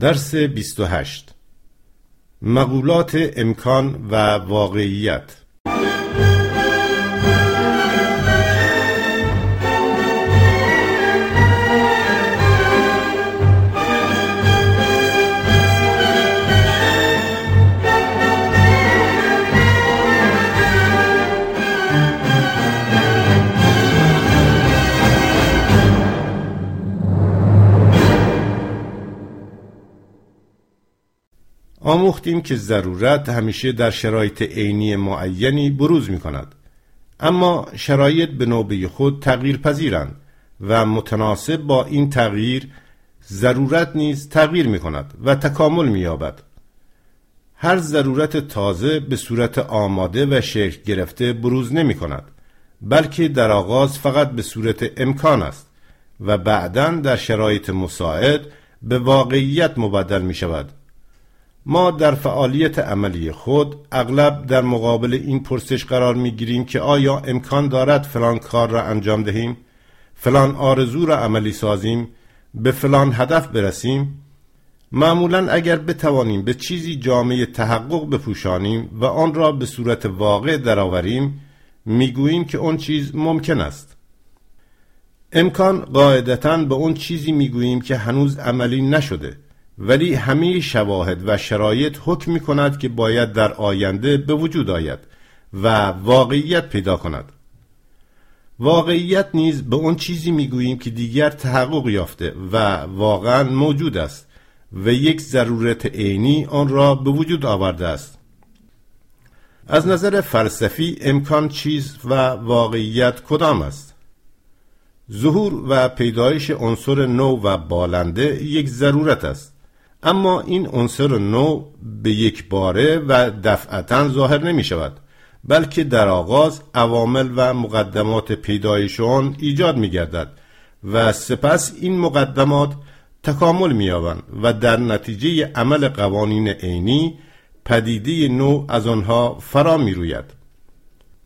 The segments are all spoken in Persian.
درس 28 مقولات امکان و واقعیت. آموختیم که ضرورت همیشه در شرایط عینی معینی بروز می کند اما شرایط به نوبه خود تغییر پذیرند و متناسب با این تغییر ضرورت نیز تغییر می کند و تکامل می یابد هر ضرورت تازه به صورت آماده و شکل گرفته بروز نمی کند بلکه در آغاز فقط به صورت امکان است و بعدا در شرایط مساعد به واقعیت مبدل می شود ما در فعالیت عملی خود اغلب در مقابل این پرسش قرار می گیریم که آیا امکان دارد فلان کار را انجام دهیم فلان آرزو را عملی سازیم به فلان هدف برسیم. معمولا اگر بتوانیم به چیزی جامعه تحقق بپوشانیم و آن را به صورت واقع درآوریم می‌گوییم که آن چیز ممکن است. امکان قاعدتا به اون چیزی می‌گوییم که هنوز عملی نشده. ولی همه شواهد و شرایط حکم می کند که باید در آینده به وجود آید و واقعیت پیدا کند. واقعیت نیز به اون چیزی می‌گوییم که دیگر تحقق یافته و واقعا موجود است و یک ضرورت عینی آن را به وجود آورده است. از نظر فلسفی امکان چیز و واقعیت کدام است؟ ظهور و پیدایش عنصر نو و بالنده یک ضرورت است. اما این عنصر نو به یک باره و دفعتا ظاهر نمی شود بلکه در آغاز عوامل و مقدمات پیدایش آن ایجاد می گردد و سپس این مقدمات تکامل می و در نتیجه عمل قوانین عینی پدیده نو از آنها فرا می روید.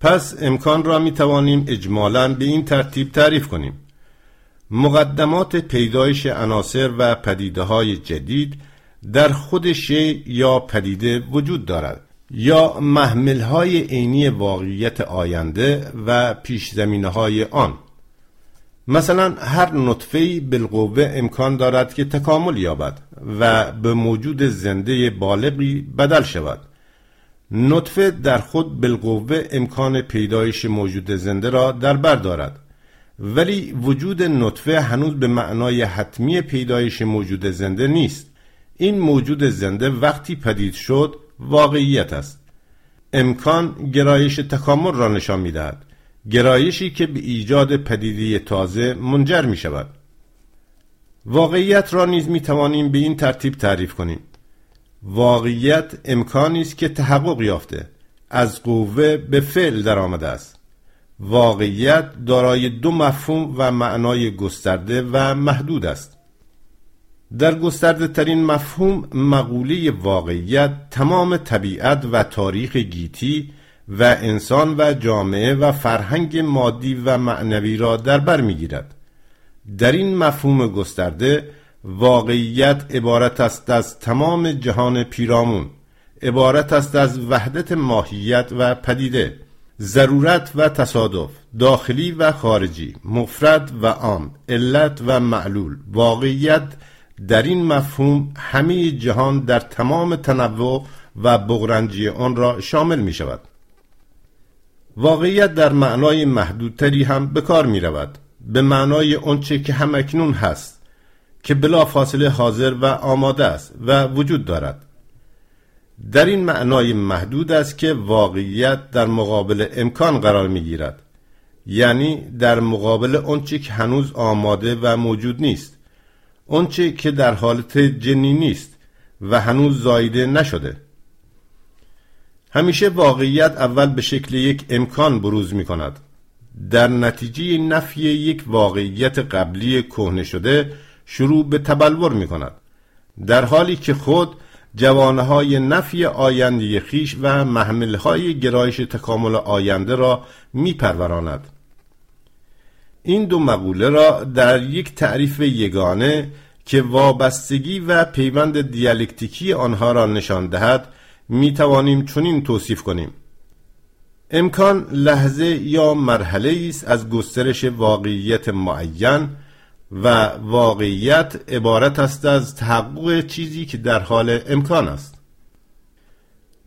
پس امکان را می توانیم اجمالا به این ترتیب تعریف کنیم مقدمات پیدایش عناصر و پدیده های جدید در خود شی یا پدیده وجود دارد یا محمل های عینی واقعیت آینده و پیش زمینه های آن. مثلا هر نطفه بالقوه امکان دارد که تکامل یابد و به موجود زنده بالغی بدل شود. نطفه در خود بالقوه امکان پیدایش موجود زنده را در بر دارد. ولی وجود نطفه هنوز به معنای حتمی پیدایش موجود زنده نیست. این موجود زنده وقتی پدید شد واقعیت است. امکان گرایش تکامل را نشان می‌دهد. گرایشی که به ایجاد پدیده تازه منجر می شود واقعیت را نیز می توانیم به این ترتیب تعریف کنیم. واقعیت امکانی است که تحقق یافته از قوه به فعل درآمده است. واقعیت دارای دو مفهوم و معنای گسترده و محدود است. در گسترده ترین مفهوم مقوله واقعیت تمام طبیعت و تاریخ گیتی و انسان و جامعه و فرهنگ مادی و معنوی را در بر می‌گیرد. در این مفهوم گسترده واقعیت عبارت است از تمام جهان پیرامون عبارت است از وحدت ماهیت و پدیده. ضرورت و تصادف داخلی و خارجی مفرد و عام علت و معلول واقعیت در این مفهوم همه جهان در تمام تنوع و بغرنجی آن را شامل می شود. واقعیت در معنای محدودتری هم به کار می رود به معنای آنچه که همکنون هست که بلا فاصله حاضر و آماده است و وجود دارد. در این معنای محدود است که واقعیت در مقابل امکان قرار می گیرد یعنی در مقابل آنچه که هنوز آماده و موجود نیست. اونچه که در حالت جنی نیست و هنوز زایده نشده. همیشه واقعیت اول به شکل یک امکان بروز می کند در نتیجه نفی یک واقعیت قبلی کهنه شده شروع به تبلور می کند در حالی که خود جوانه های نفی آینده خیش و محمل های گرایش تکامل آینده را می پروراند. این دو مقوله را در یک تعریف یگانه که وابستگی و پیوند دیالکتیکی آنها را نشان دهد می توانیم چنین توصیف کنیم امکان لحظه یا مرحله است از گسترش واقعیت معین و واقعیت عبارت است از تحقق چیزی که در حال امکان است.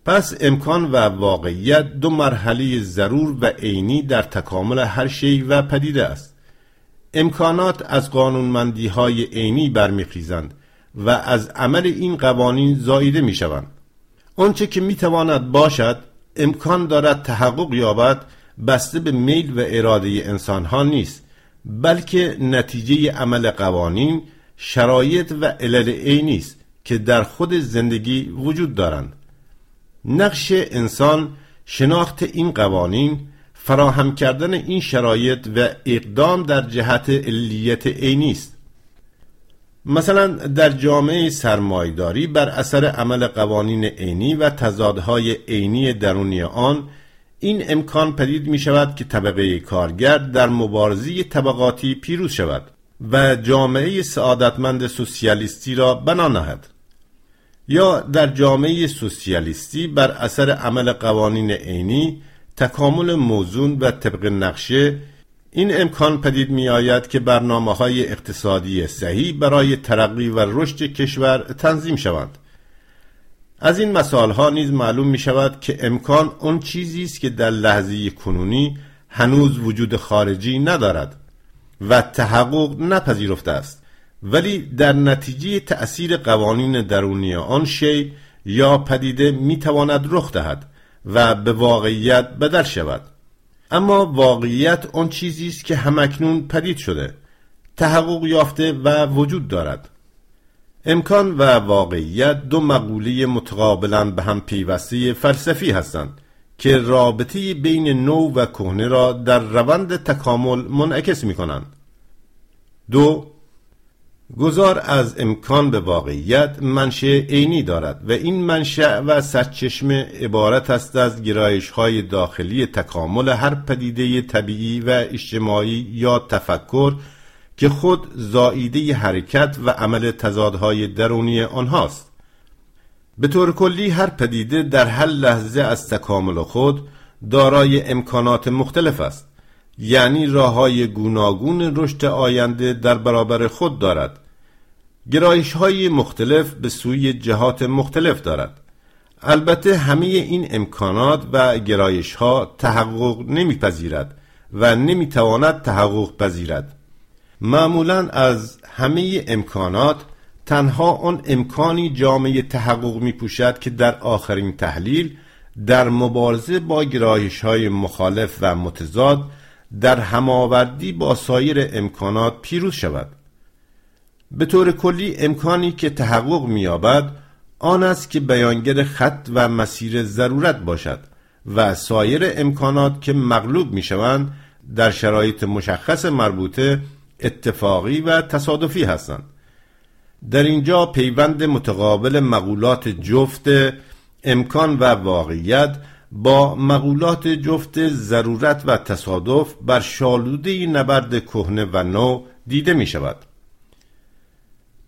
پس امکان و واقعیت دو مرحله ضرور و عینی در تکامل هر شی و پدیده است. امکانات از قانونمندی های عینی برمیخیزند و از عمل این قوانین زاییده می شوند آنچه که می تواند باشد امکان دارد تحقق یابد بسته به میل و اراده انسان ها نیست. بلکه نتیجه عمل قوانین شرایط و علل عینی است که در خود زندگی وجود دارند. نقش انسان شناخت این قوانین فراهم کردن این شرایط و اقدام در جهت علیت عینی است. مثلا در جامعه سرمایداری بر اثر عمل قوانین عینی و تضادهای عینی درونی آن این امکان پدید می شود که طبقه کارگر در مبارزی طبقاتی پیروز شود و جامعه سعادتمند سوسیالیستی را بنا نهد یا در جامعه سوسیالیستی بر اثر عمل قوانین عینی تکامل موزون و طبق نقشه این امکان پدید می آید که برنامه های اقتصادی صحیح برای ترقی و رشد کشور تنظیم شوند. از این مسائل ها نیز معلوم می شود که امکان اون چیزی است که در لحظه کنونی هنوز وجود خارجی ندارد و تحقق نپذیرفته است. ولی در نتیجه تأثیر قوانین درونی آن شی یا پدیده می تواند رخ دهد و به واقعیت بدل شود. اما واقعیت آن چیزی است که همکنون پدید شده تحقق یافته و وجود دارد. امکان و واقعیت دو مقوله متقابلا به هم پیوسته فلسفی هستند که رابطه بین نو و کهنه را در روند تکامل منعکس می کنند دو گذار از امکان به واقعیت منشأ عینی دارد و این منشأ و سرچشمه عبارت است از گرایش های داخلی تکامل هر پدیده طبیعی و اجتماعی یا تفکر که خود زائیده حرکت و عمل تضادهای درونی آنهاست. به طور کلی هر پدیده در هر لحظه از تکامل خود دارای امکانات مختلف است. یعنی راه های گوناگون رشد آینده در برابر خود دارد. گرایش های مختلف به سوی جهات مختلف دارد. البته همه این امکانات و گرایش ها تحقق نمیپذیرد و نمی‌تواند تحقق پذیرد. معمولا از همه امکانات تنها آن امکانی جامعه تحقق می پوشد که در آخرین تحلیل در مبارزه با گرایش های مخالف و متضاد در هماوردی با سایر امکانات پیروز شود. به طور کلی امکانی که تحقق می‌یابد آن است که بیانگر خط و مسیر ضرورت باشد و سایر امکانات که مغلوب می‌شوند در شرایط مشخص مربوطه اتفاقی و تصادفی هستند. در اینجا پیوند متقابل مقولات جفت امکان و واقعیت با مقولات جفت ضرورت و تصادف بر شالوده نبرد کهنه و نو دیده می شود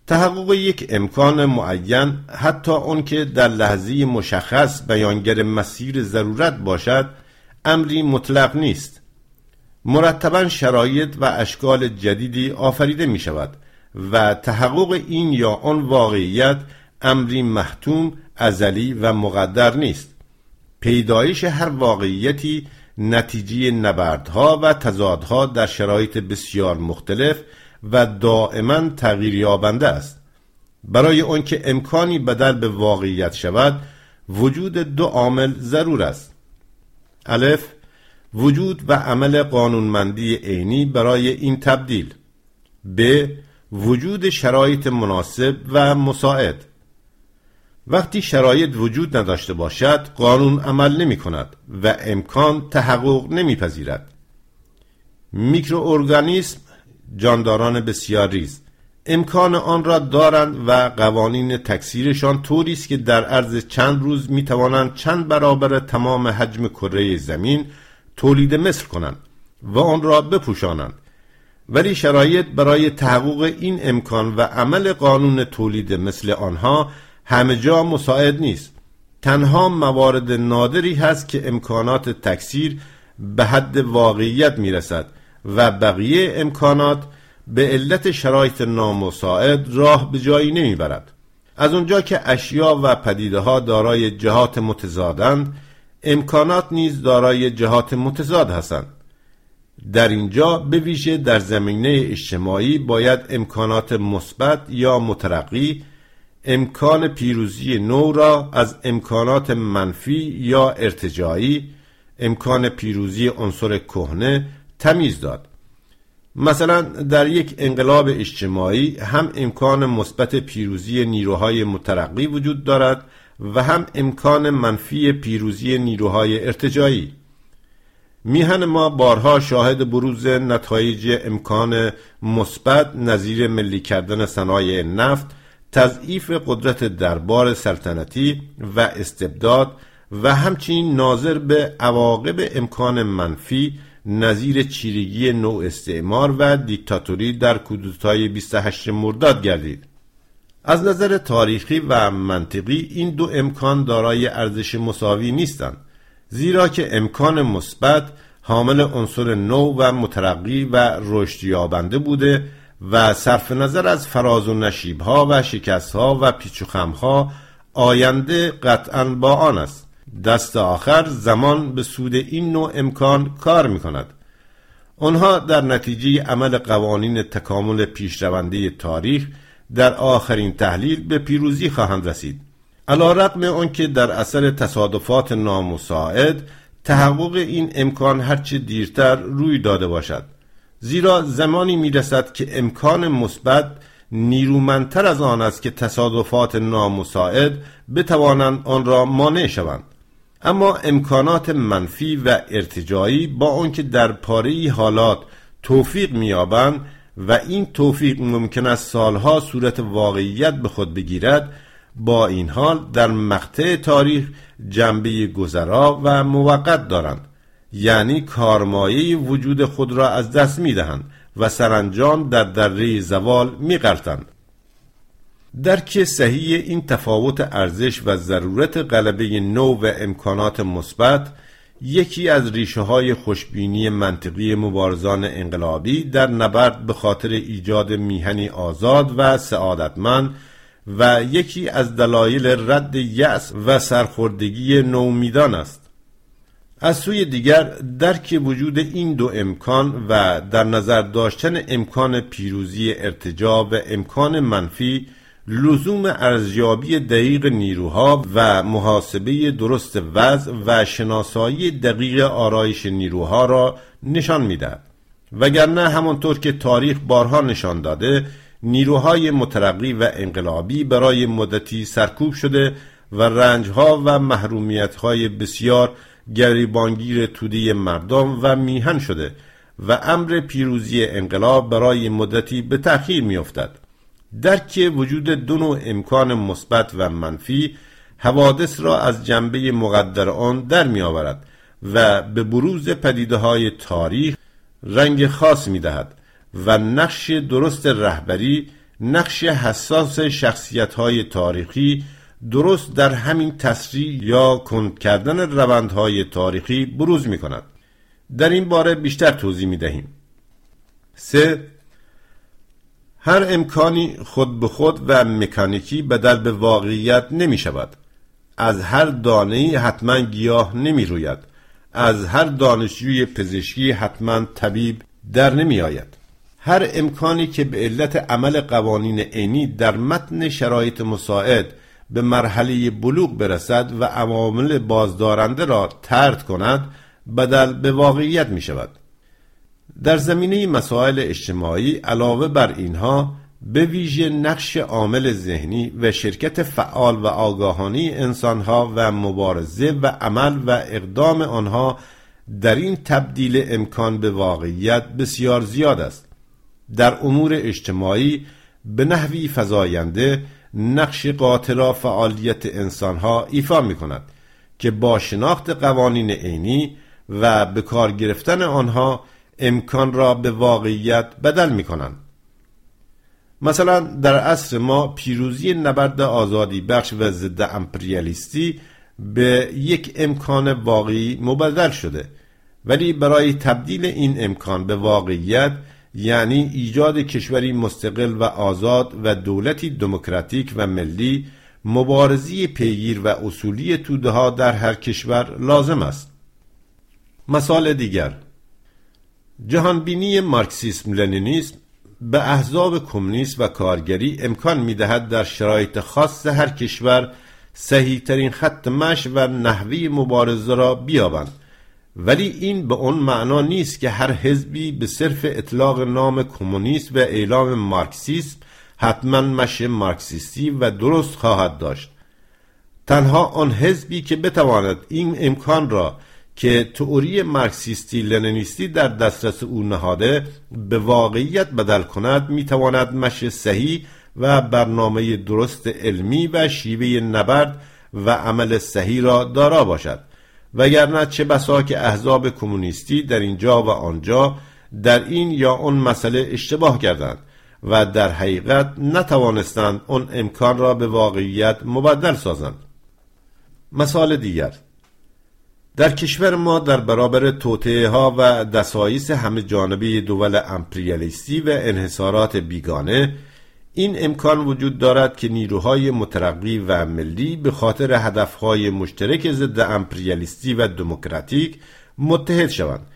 تحقق یک امکان معین حتی اون که در لحظه مشخص بیانگر مسیر ضرورت باشد امری مطلق نیست. مرتبا شرایط و اشکال جدیدی آفریده می شود و تحقق این یا آن واقعیت امری محتوم ازلی و مقدر نیست. پیدایش هر واقعیتی نتیجه نبردها و تضادها در شرایط بسیار مختلف و دائما تغییر یابنده است. برای آنکه امکانی بدل به واقعیت شود وجود دو عامل ضرور است. الف وجود و عمل قانونمندی عینی برای این تبدیل. ب. وجود شرایط مناسب و مساعد. وقتی شرایط وجود نداشته باشد قانون عمل نمی کند و امکان تحقق نمی پذیرد. میکروارگانیسم جانداران بسیار ریز. امکان آن را دارند و قوانین تکثیرشان طوری است که در عرض چند روز می توانند چند برابر تمام حجم کره زمین تولید مثل کنند و آن را بپوشانند. ولی شرایط برای تحقق این امکان و عمل قانون تولید مثل آنها همه جا مساعد نیست. تنها موارد نادری هست که امکانات تکثیر به حد واقعیت می‌رسد و بقیه امکانات به علت شرایط نامساعد راه به جایی نمی‌برد. از اونجا که اشیا و پدیده ها دارای جهات متضادند امکانات نیز دارای جهات متضاد هستند. در اینجا به ویژه در زمینه اجتماعی باید امکانات مثبت یا مترقی امکان پیروزی نو را از امکانات منفی یا ارتجایی امکان پیروزی عنصر کهنه تمیز داد. مثلا در یک انقلاب اجتماعی هم امکان مثبت پیروزی نیروهای مترقی وجود دارد و هم امکان منفی پیروزی نیروهای ارتجایی. میهن ما بارها شاهد بروز نتایج امکان مثبت نظیر ملی کردن صنایع نفت تضعیف قدرت دربار سلطنتی و استبداد و همچنین ناظر به عواقب امکان منفی نظیر چیرگی نوع استعمار و دیکتاتوری در کودتای 28 مرداد گردید. از نظر تاریخی و منطقی این دو امکان دارای ارزش مساوی نیستند زیرا که امکان مثبت حامل عنصر نو و مترقی و رشد یابنده بوده و صرف نظر از فراز و نشیبها و شکستها و پیچ و خمها آینده قطعا با آن است. دست آخر زمان به سود این نوع امکان کار می کند آنها در نتیجه عمل قوانین تکامل پیشرونده تاریخ در آخرین تحلیل به پیروزی خواهند رسید. علا رقم آنکه در اثر تصادفات نامساعد تحقق این امکان هرچه دیرتر روی داده باشد. زیرا زمانی می‌رسد که امکان مثبت نیرومندتر از آن است که تصادفات نامساعد بتوانند آن را مانع شوند. اما امکانات منفی و ارتجایی با آنکه در پاره حالات توفیق مییابند و این توفیق ممکن است سالها صورت واقعیت به خود بگیرد با این حال در مقطع تاریخ جنبه گذرا و موقت دارند یعنی کارمایه وجود خود را از دست می دهند و سرانجام در دره زوال می قرتند. درک صحیح این تفاوت ارزش و ضرورت غلبه نو و امکانات مثبت یکی از ریشه های خوشبینی منطقی مبارزان انقلابی در نبرد به خاطر ایجاد میهنی آزاد و سعادتمند و یکی از دلایل رد یأس و سرخوردگی نومیدان است. از سوی دیگر درک وجود این دو امکان و در نظر داشتن امکان پیروزی ارتجا و امکان منفی لزوم ارزیابی دقیق نیروها و محاسبه درست وضع و شناسایی دقیق آرایش نیروها را نشان می‌دهد. وگرنه همانطور که تاریخ بارها نشان داده نیروهای مترقی و انقلابی برای مدتی سرکوب شده و رنجها و محرومیتهای بسیار گریبانگیر توده مردم و میهن شده و امر پیروزی انقلاب برای مدتی به تأخیر میافتد. درک وجود دو نوع امکان مثبت و منفی حوادث را از جنبه مقدر آن در می آورد و به بروز پدیده های تاریخ رنگ خاص می دهد و نقش درست رهبری نقش حساس شخصیت های تاریخی درست در همین تسریع یا کند کردن روندهای تاریخی بروز می کند. در این باره بیشتر توضیح می دهیم. سه هر امکانی خود به خود و مکانیکی بدل به واقعیت نمی شود. از هر دانه حتما گیاه نمی روید. از هر دانشجوی پزشکی حتما طبیب در نمی آید. هر امکانی که به علت عمل قوانین عینی در متن شرایط مساعد به مرحله بلوغ برسد و عوامل بازدارنده را ترد کند بدل به واقعیت می شود. در زمینه مسائل اجتماعی علاوه بر اینها به ویژه نقش عامل ذهنی و شرکت فعال و آگاهانی انسانها و مبارزه و عمل و اقدام آنها در این تبدیل امکان به واقعیت بسیار زیاد است. در امور اجتماعی به نحوی فزاینده نقش قاطرا فعالیت انسانها ایفا می کند که با شناخت قوانین عینی و به کار گرفتن آنها امکان را به واقعیت بدل می کنند مثلا در عصر ما پیروزی نبرد آزادی بخش و ضد امپریالیستی به یک امکان واقعی مبدل شده. ولی برای تبدیل این امکان به واقعیت یعنی ایجاد کشوری مستقل و آزاد و دولتی دموکراتیک و ملی مبارزی پیگیر و اصولی توده ها در هر کشور لازم است. مثال دیگر. جهانبینی مارکسیسم لنینیسم به احزاب کمونیست و کارگری امکان می‌دهد در شرایط خاص هر کشور صحیح ترین خط مش و نحوی مبارزه را بیابند. ولی این به اون معنا نیست که هر حزبی به صرف اطلاق نام کمونیست و اعلام مارکسیسم حتما مش مارکسیستی و درست خواهد داشت. تنها آن حزبی که بتواند این امکان را که تئوری مارکسیستی لنینیستی در دسترس او نهاده به واقعیت بدل کند می‌تواند مش صحیح و برنامه درست علمی و شیوه نبرد و عمل صحیح را دارا باشد. وگرنه چه بسا که احزاب کمونیستی در اینجا و آنجا در این یا آن مسئله اشتباه کردند و در حقیقت نتوانستند آن امکان را به واقعیت مبدل سازند. مثال دیگر. در کشور ما در برابر توطعه ها و دسایس همه جانبه دول امپریالیستی و انحصارات بیگانه این امکان وجود دارد که نیروهای مترقی و ملی به خاطر هدفهای مشترک ضد امپریالیستی و دموکراتیک متحد شوند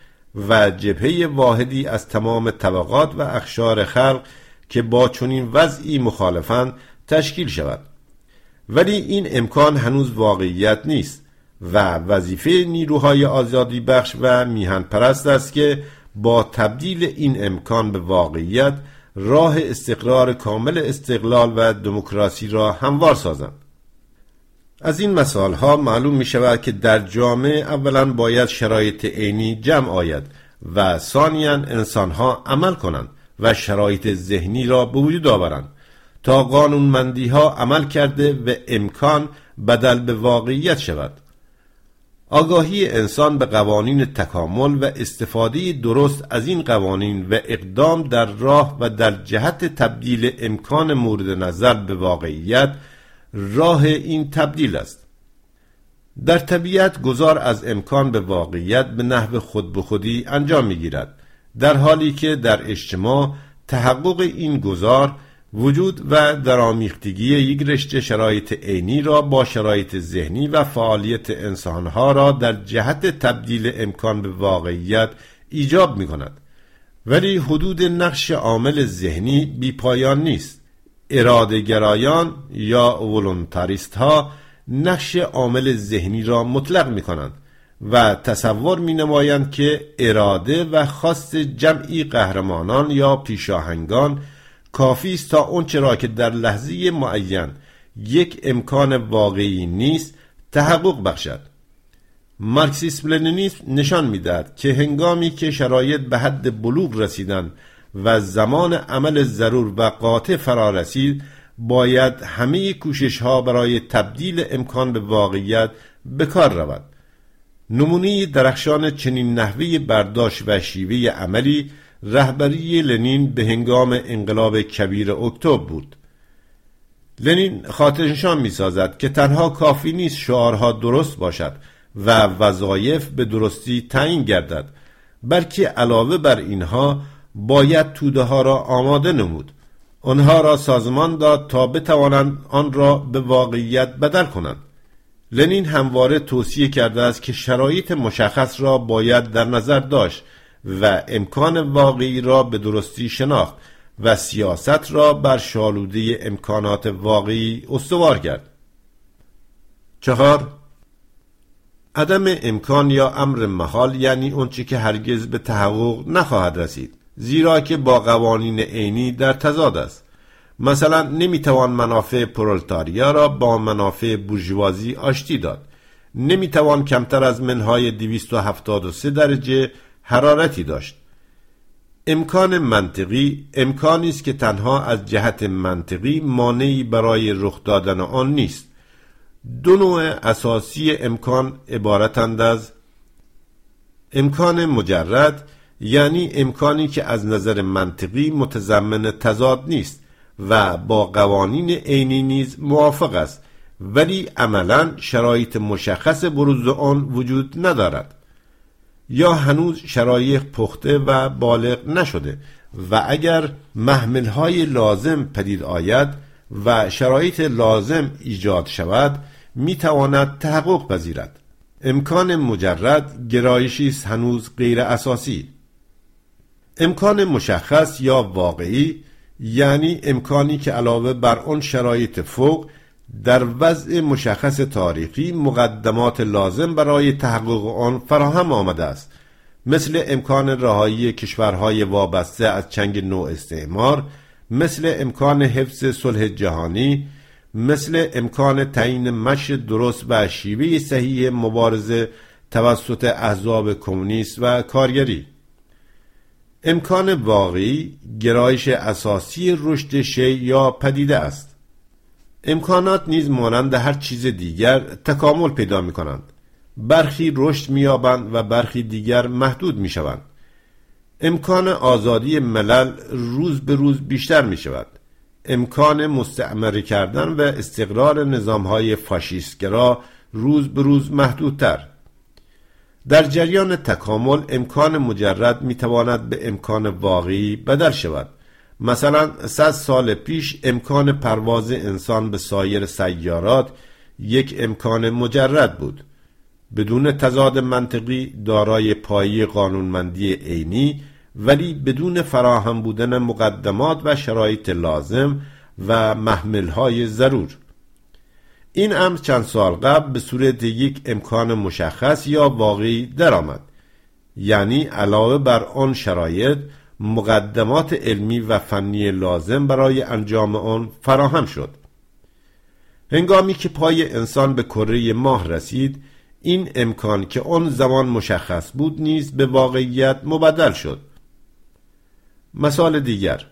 و جبهه واحدی از تمام طبقات و اخشار خلق که با چنین وضعی مخالفند تشکیل شود. ولی این امکان هنوز واقعیت نیست. و وظیفه نیروهای آزادی بخش و میهن پرست است که با تبدیل این امکان به واقعیت راه استقرار کامل استقلال و دموکراسی را هموار سازند. از این مثال ها معلوم می شود که در جامعه اولا باید شرایط عینی جمع آید و ثانیا انسان ها عمل کنند و شرایط ذهنی را به وجود آورند تا قانونمندی ها عمل کرده و امکان بدل به واقعیت شود. آگاهی انسان به قوانین تکامل و استفاده درست از این قوانین و اقدام در راه و در جهت تبدیل امکان مورد نظر به واقعیت راه این تبدیل است. در طبیعت گذار از امکان به واقعیت به نحو خود به خودی انجام می گیرد در حالی که در اجتماع تحقق این گذار وجود و درآمیختگی یک رشته شرایط عینی را با شرایط ذهنی و فعالیت انسانها را در جهت تبدیل امکان به واقعیت ایجاب می کند ولی حدود نقش عامل ذهنی بی پایان نیست. اراده گرایان یا ولونتاریست ها نقش عامل ذهنی را مطلق می کنند و تصور می نمایند که اراده و خواست جمعی قهرمانان یا پیشاهنگان کافی است تا اونچه را که در لحظه معین یک امکان واقعی نیست تحقق بخشد. مارکسیسم لنینیسم نشان می‌دهد که هنگامی که شرایط به حد بلوغ رسیدن و زمان عمل ضرور و قاطع فرا رسید باید همه کوشش ها برای تبدیل امکان به واقعیت به کار رود. نمونه درخشان چنین نحوه برداشت و شیوه عملی رهبری لنین به هنگام انقلاب کبیر اکتبر بود. لنین خاطرنشان می سازد که تنها کافی نیست شعارها درست باشد و وظایف به درستی تعیین گردد بلکه علاوه بر اینها باید توده ها را آماده نمود. آنها را سازمان داد تا بتوانند آن را به واقعیت بدل کنند. لنین همواره توصیه کرده است که شرایط مشخص را باید در نظر داشت. و امکان واقعی را به درستی شناخت و سیاست را بر شالوده امکانات واقعی استوار کرد. چهار عدم امکان یا امر محال یعنی اونچه که هرگز به تحقق نخواهد رسید زیرا که با قوانین عینی در تضاد است. مثلا نمی‌توان منافع پرولتاریا را با منافع بورژوازی آشتی داد. نمی‌توان کمتر از منهای 273 درجه حرارتی داشت. امکان منطقی امکانی است که تنها از جهت منطقی مانعی برای رخ دادن آن نیست. دو نوع اساسی امکان عبارتند از امکان مجرد یعنی امکانی که از نظر منطقی متضمن تضاد نیست و با قوانین عینی نیز موافق است ولی عملا شرایط مشخص بروز آن وجود ندارد. یا هنوز شرایط پخته و بالغ نشده و اگر محملهای لازم پدید آید و شرایط لازم ایجاد شود می تواند تحقق پذیرد. امکان مجرد گرایشی است هنوز غیر اساسی. امکان مشخص یا واقعی یعنی امکانی که علاوه بر آن شرایط فوق در وضع مشخص تاریخی مقدمات لازم برای تحقق آن فراهم آمده است. مثل امکان رهایی کشورهای وابسته از چنگ نوع استعمار مثل امکان حفظ صلح جهانی مثل امکان تعیین مش درست و شیوه صحیح مبارزه توسط احزاب کمونیست و کارگری. امکان واقعی گرایش اساسی رشد شی یا پدیده است. امکانات نیز مانند هر چیز دیگر تکامل پیدا می کنند برخی رشد مییابند و برخی دیگر محدود می شوند امکان آزادی ملل روز به روز بیشتر می شود امکان مستعمره کردن و استقرار نظام های فاشیستگرا روز به روز محدودتر. در جریان تکامل امکان مجرد می تواند به امکان واقعی بدل شود. مثلا صد سال پیش امکان پرواز انسان به سایر سیارات یک امکان مجرد بود. بدون تضاد منطقی دارای پایی قانونمندی عینی ولی بدون فراهم بودن مقدمات و شرایط لازم و محملهای ضرور. این امر چند سال قبل به صورت یک امکان مشخص یا واقعی درآمد. یعنی علاوه بر آن شرایط مقدمات علمی و فنی لازم برای انجام آن فراهم شد. هنگامی که پای انسان به کره ماه رسید این امکان که آن زمان مشخص بود نیز به واقعیت مبدل شد. مثال دیگر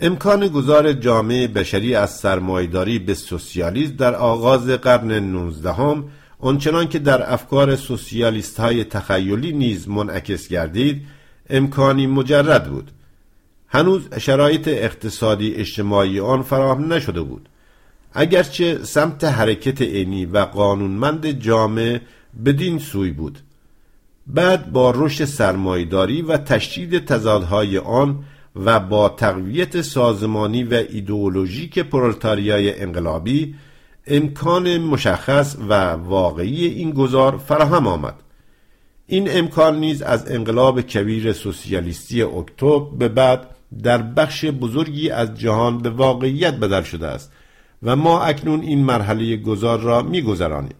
امکان گذار جامعه بشری از سرمایداری به سوسیالیسم در آغاز قرن نوزدهم آنچنان که در افکار سوسیالیست های تخیلی نیز منعکس گردید امکانی مجرد بود. هنوز شرایط اقتصادی اجتماعی آن فراهم نشده بود. اگرچه سمت حرکت عینی و قانونمند جامعه بدین سوی بود. بعد با رشد سرمایداری و تشدید تضادهای آن و با تقویت سازمانی و ایدئولوژیک پرولتاریای انقلابی امکان مشخص و واقعی این گذار فراهم آمد. این امکان نیز از انقلاب کبیر سوسیالیستی اکتبر به بعد در بخش بزرگی از جهان به واقعیت بدل شده است و ما اکنون این مرحله گذار را میگذرانیم.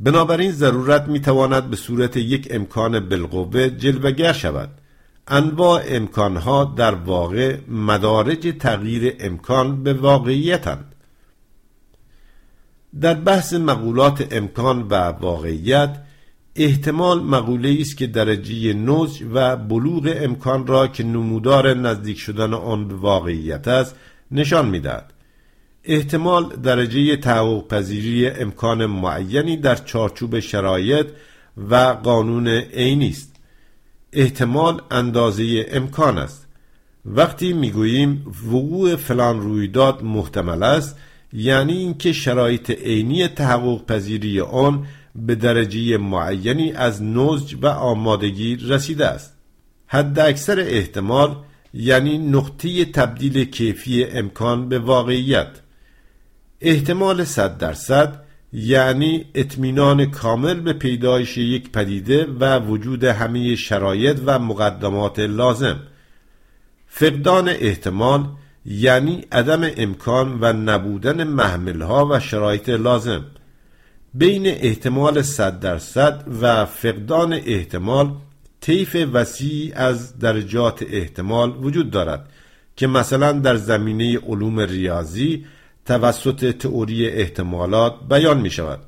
بنابراین ضرورت می‌تواند به صورت یک امکان بالقوه جلوگر شود. انواع امکانها در واقع مدارج تغییر امکان به واقعیتند در بحث مقولات امکان و واقعیت احتمال مقوله است که درجه نوز و بلوغ امکان را که نمودار نزدیک شدن آن به واقعیت است نشان می‌دهد. احتمال درجه تحقق پذیری امکان معینی در چارچوب شرایط و قانون عینی است. احتمال اندازه امکان است. وقتی می‌گوییم وقوع فلان رویداد محتمل است یعنی اینکه شرایط عینی تحقق پذیری آن به درجه معینی از نضج و آمادگی رسیده است. حد اکثر احتمال یعنی نقطه تبدیل کیفی امکان به واقعیت. احتمال صد درصد یعنی اطمینان کامل به پیدایش یک پدیده و وجود همه شرایط و مقدمات لازم. فقدان احتمال یعنی عدم امکان و نبودن محملها و شرایط لازم. بین احتمال صد درصد و فقدان احتمال طیف وسیعی از درجات احتمال وجود دارد که مثلا در زمینه علوم ریاضی توسط تئوری احتمالات بیان می شود